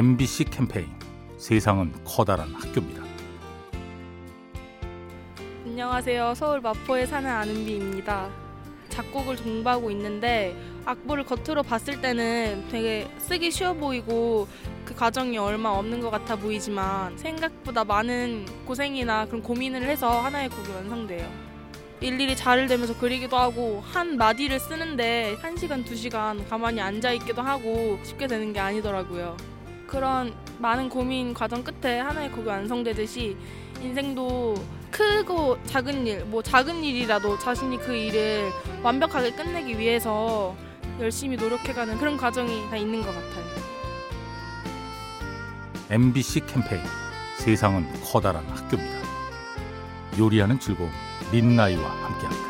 MBC 캠페인 세상은 커다란 학교입니다. 안녕하세요. 서울 마포에 사는 아는비입니다. 작곡을 공부하고 있는데 악보를 겉으로 봤을 때는 되게 쓰기 쉬워 보이고 그 과정이 얼마 없는 것 같아 보이지만 생각보다 많은 고생이나 그런 고민을 해서 하나의 곡이 완성돼요. 일일이 자를 대면서 그리기도 하고 한 마디를 쓰는데 한 시간 두 시간 가만히 앉아 있기도 하고 쉽게 되는 게 아니더라고요. 그런 많은 고민 과정 끝에 하나의 곡이 완성되듯이 인생도 크고 작은 일, 뭐 작은 일이라도 자신이 그 일을 완벽하게 끝내기 위해서 열심히 노력해가는 그런 과정이 다 있는 것 같아요. MBC 캠페인 세상은 커다란 학교입니다. 요리하는 즐거움 민나이와 함께합니다.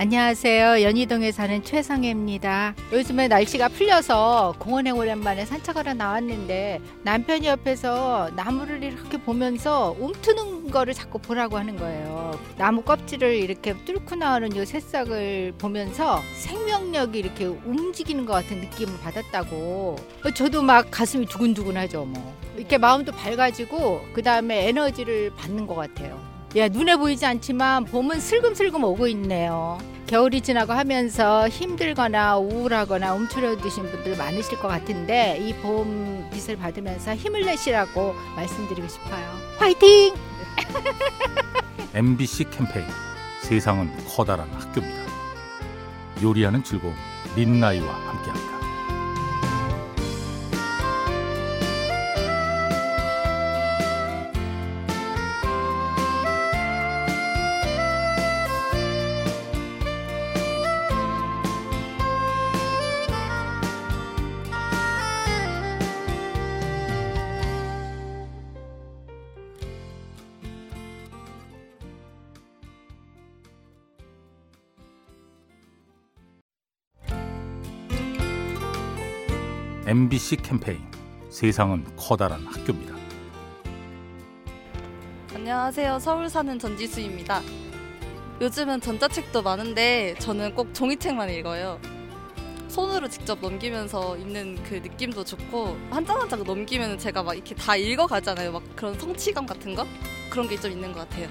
안녕하세요. 연희동에 사는 최상혜입니다. 요즘에 날씨가 풀려서 공원에 오랜만에 산책하러 나왔는데 남편이 옆에서 나무를 이렇게 보면서 움트는 거를 자꾸 보라고 하는 거예요. 나무 껍질을 이렇게 뚫고 나오는 이 새싹을 보면서 생명력이 이렇게 움직이는 것 같은 느낌을 받았다고. 저도 막 가슴이 두근두근하죠, 뭐. 이렇게 마음도 밝아지고 그 다음에 에너지를 받는 것 같아요. 야, 눈에 보이지 않지만 봄은 슬금슬금 오고 있네요. 겨울이 지나고 하면서 힘들거나 우울하거나 움츠러드신 분들 많으실 것 같은데 이 봄 빛을 받으면서 힘을 내시라고 말씀드리고 싶어요. 화이팅! MBC 캠페인 세상은 커다란 학교입니다. 요리하는 즐거움 민나이와 함께합니다. MBC 캠페인 세상은 커다란 학교입니다. 안녕하세요. 서울 사는 전지수입니다. 요즘은 전자책도 많은데 저는 꼭 종이책만 읽어요. 손으로 직접 넘기면서 읽는 그 느낌도 좋고 한 장 한 장 넘기면 제가 막 이렇게 다 읽어가잖아요. 막 그런 성취감 같은 거 그런 게 좀 있는 것 같아요.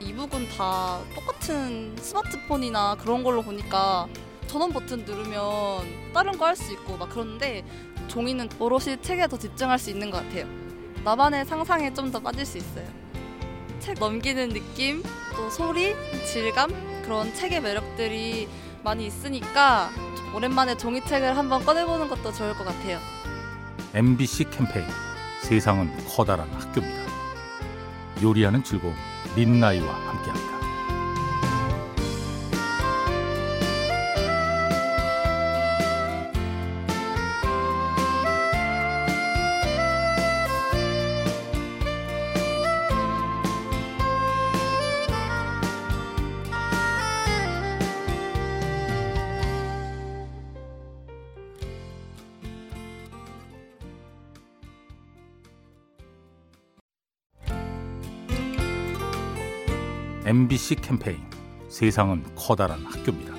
이북은 다 똑같은 스마트폰이나 그런 걸로 보니까 전원 버튼 누르면 다른 거 할 수 있고 막 그런데 종이는 오롯이 책에 더 집중할 수 있는 것 같아요. 나만의 상상에 좀 더 빠질 수 있어요. 책 넘기는 느낌, 또 소리, 질감 그런 책의 매력들이 많이 있으니까 오랜만에 종이책을 한번 꺼내보는 것도 좋을 것 같아요. MBC 캠페인 세상은 커다란 학교입니다. 요리하는 즐거움 민나이와 함께합니다. MBC 캠페인 세상은 커다란 학교입니다.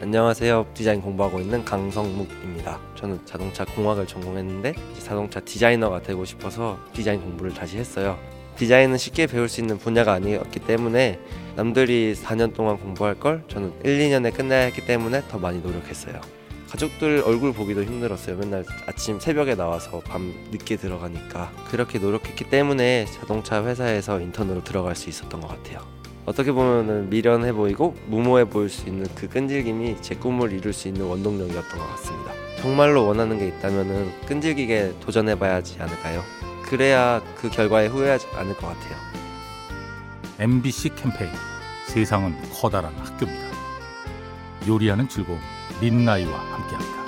안녕하세요. 디자인 공부하고 있는 강성묵입니다. 저는 자동차 공학을 전공했는데 자동차 디자이너가 되고 싶어서 디자인 공부를 다시 했어요. 디자인은 쉽게 배울 수 있는 분야가 아니었기 때문에 남들이 4년 동안 공부할 걸 저는 1, 2년에 끝내야 했기 때문에 더 많이 노력했어요. 가족들 얼굴 보기도 힘들었어요. 맨날 아침 새벽에 나와서 밤 늦게 들어가니까 그렇게 노력했기 때문에 자동차 회사에서 인턴으로 들어갈 수 있었던 것 같아요. 어떻게 보면 미련해 보이고 무모해 보일 수 있는 그 끈질김이 제 꿈을 이룰 수 있는 원동력이었던 것 같습니다. 정말로 원하는 게 있다면 끈질기게 도전해봐야 하지 않을까요? 그래야 그 결과에 후회하지 않을 것 같아요. MBC 캠페인 세상은 커다란 학교입니다. 요리하는 즐거움 민나이와 함께합니다.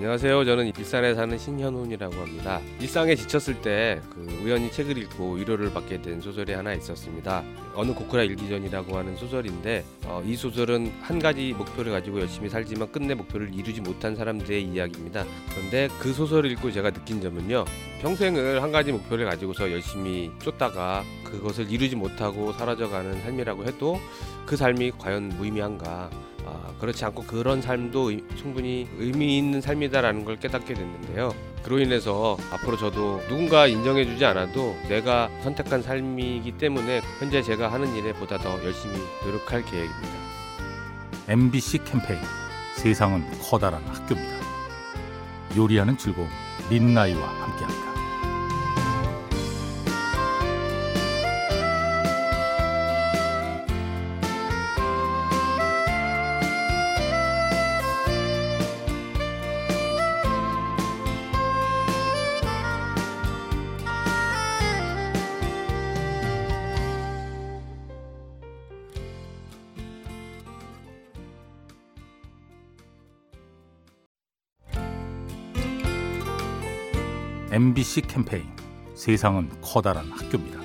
안녕하세요. 저는 일산에 사는 신현훈이라고 합니다. 일상에 지쳤을 때 그 우연히 책을 읽고 위로를 받게 된 소설이 하나 있었습니다. 어느 고쿠라 일기전이라고 하는 소설인데 어, 이 소설은 한 가지 목표를 가지고 열심히 살지만 끝내 목표를 이루지 못한 사람들의 이야기입니다. 그런데 그 소설을 읽고 제가 느낀 점은요. 평생을 한 가지 목표를 가지고서 열심히 쫓다가 그것을 이루지 못하고 사라져가는 삶이라고 해도 그 삶이 과연 무의미한가 아, 그렇지 않고 그런 삶도 의- 충분히 의미 있는 삶이다라는 걸 깨닫게 됐는데요. 그로 인해서 앞으로 저도 누군가 인정해주지 않아도 내가 선택한 삶이기 때문에 현재 제가 하는 일에 보다 더 열심히 노력할 계획입니다. MBC 캠페인 세상은 커다란 학교입니다. 요리하는 즐거움 민나이와 함께합니다. MBC 캠페인 세상은 커다란 학교입니다.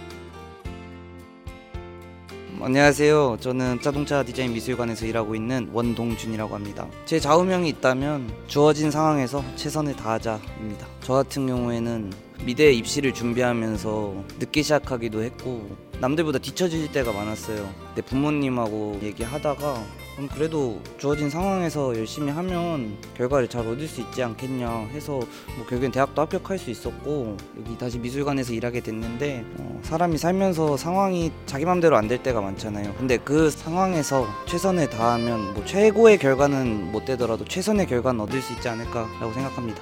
안녕하세요. 저는 자동차 디자인 미술관에서 일하고 있는 원동준이라고 합니다. 제 좌우명이 있다면 주어진 상황에서 최선을 다하자입니다. 저 같은 경우에는 미대 입시를 준비하면서 늦게 시작하기도 했고 남들보다 뒤처질 때가 많았어요. 근데 부모님하고 얘기하다가 그럼 그래도 주어진 상황에서 열심히 하면 결과를 잘 얻을 수 있지 않겠냐 해서 뭐 결국엔 대학도 합격할 수 있었고 여기 다시 미술관에서 일하게 됐는데 어, 사람이 살면서 상황이 자기 맘대로 안 될 때가 많잖아요. 근데 그 상황에서 최선을 다하면 뭐 최고의 결과는 못 되더라도 최선의 결과는 얻을 수 있지 않을까라고 생각합니다.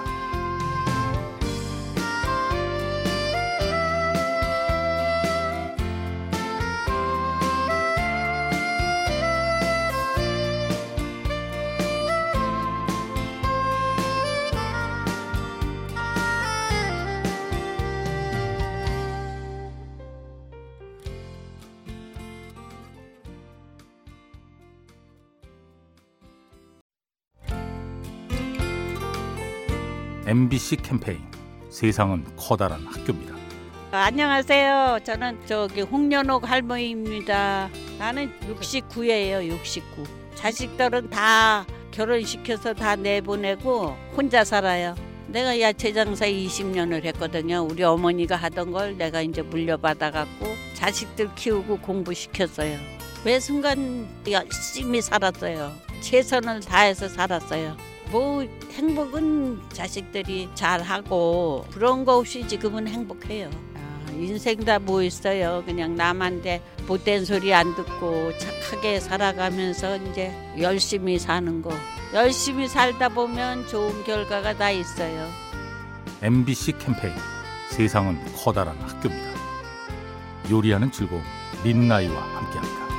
MBC 캠페인 세상은 커다란 학교입니다. 안녕하세요. 저는 저기 홍련옥 할머니입니다. 나는 69예요, 69. 자식들은 다 결혼시켜서 다 내보내고 혼자 살아요. 내가 야채 장사 20년을 했거든요. 우리 어머니가 하던 걸 내가 이제 물려받아 갖고 자식들 키우고 공부시켰어요. 매 순간 열심히 살았어요. 최선을 다해서 살았어요. 뭐 행복은 자식들이 잘하고 그런 거 없이 지금은 행복해요. 아, 인생 다 뭐 있어요. 그냥 남한테 못된 소리 안 듣고 착하게 살아가면서 이제 열심히 사는 거. 열심히 살다 보면 좋은 결과가 다 있어요. MBC 캠페인 세상은 커다란 학교입니다. 요리하는 즐거움 민나이와 함께합니다.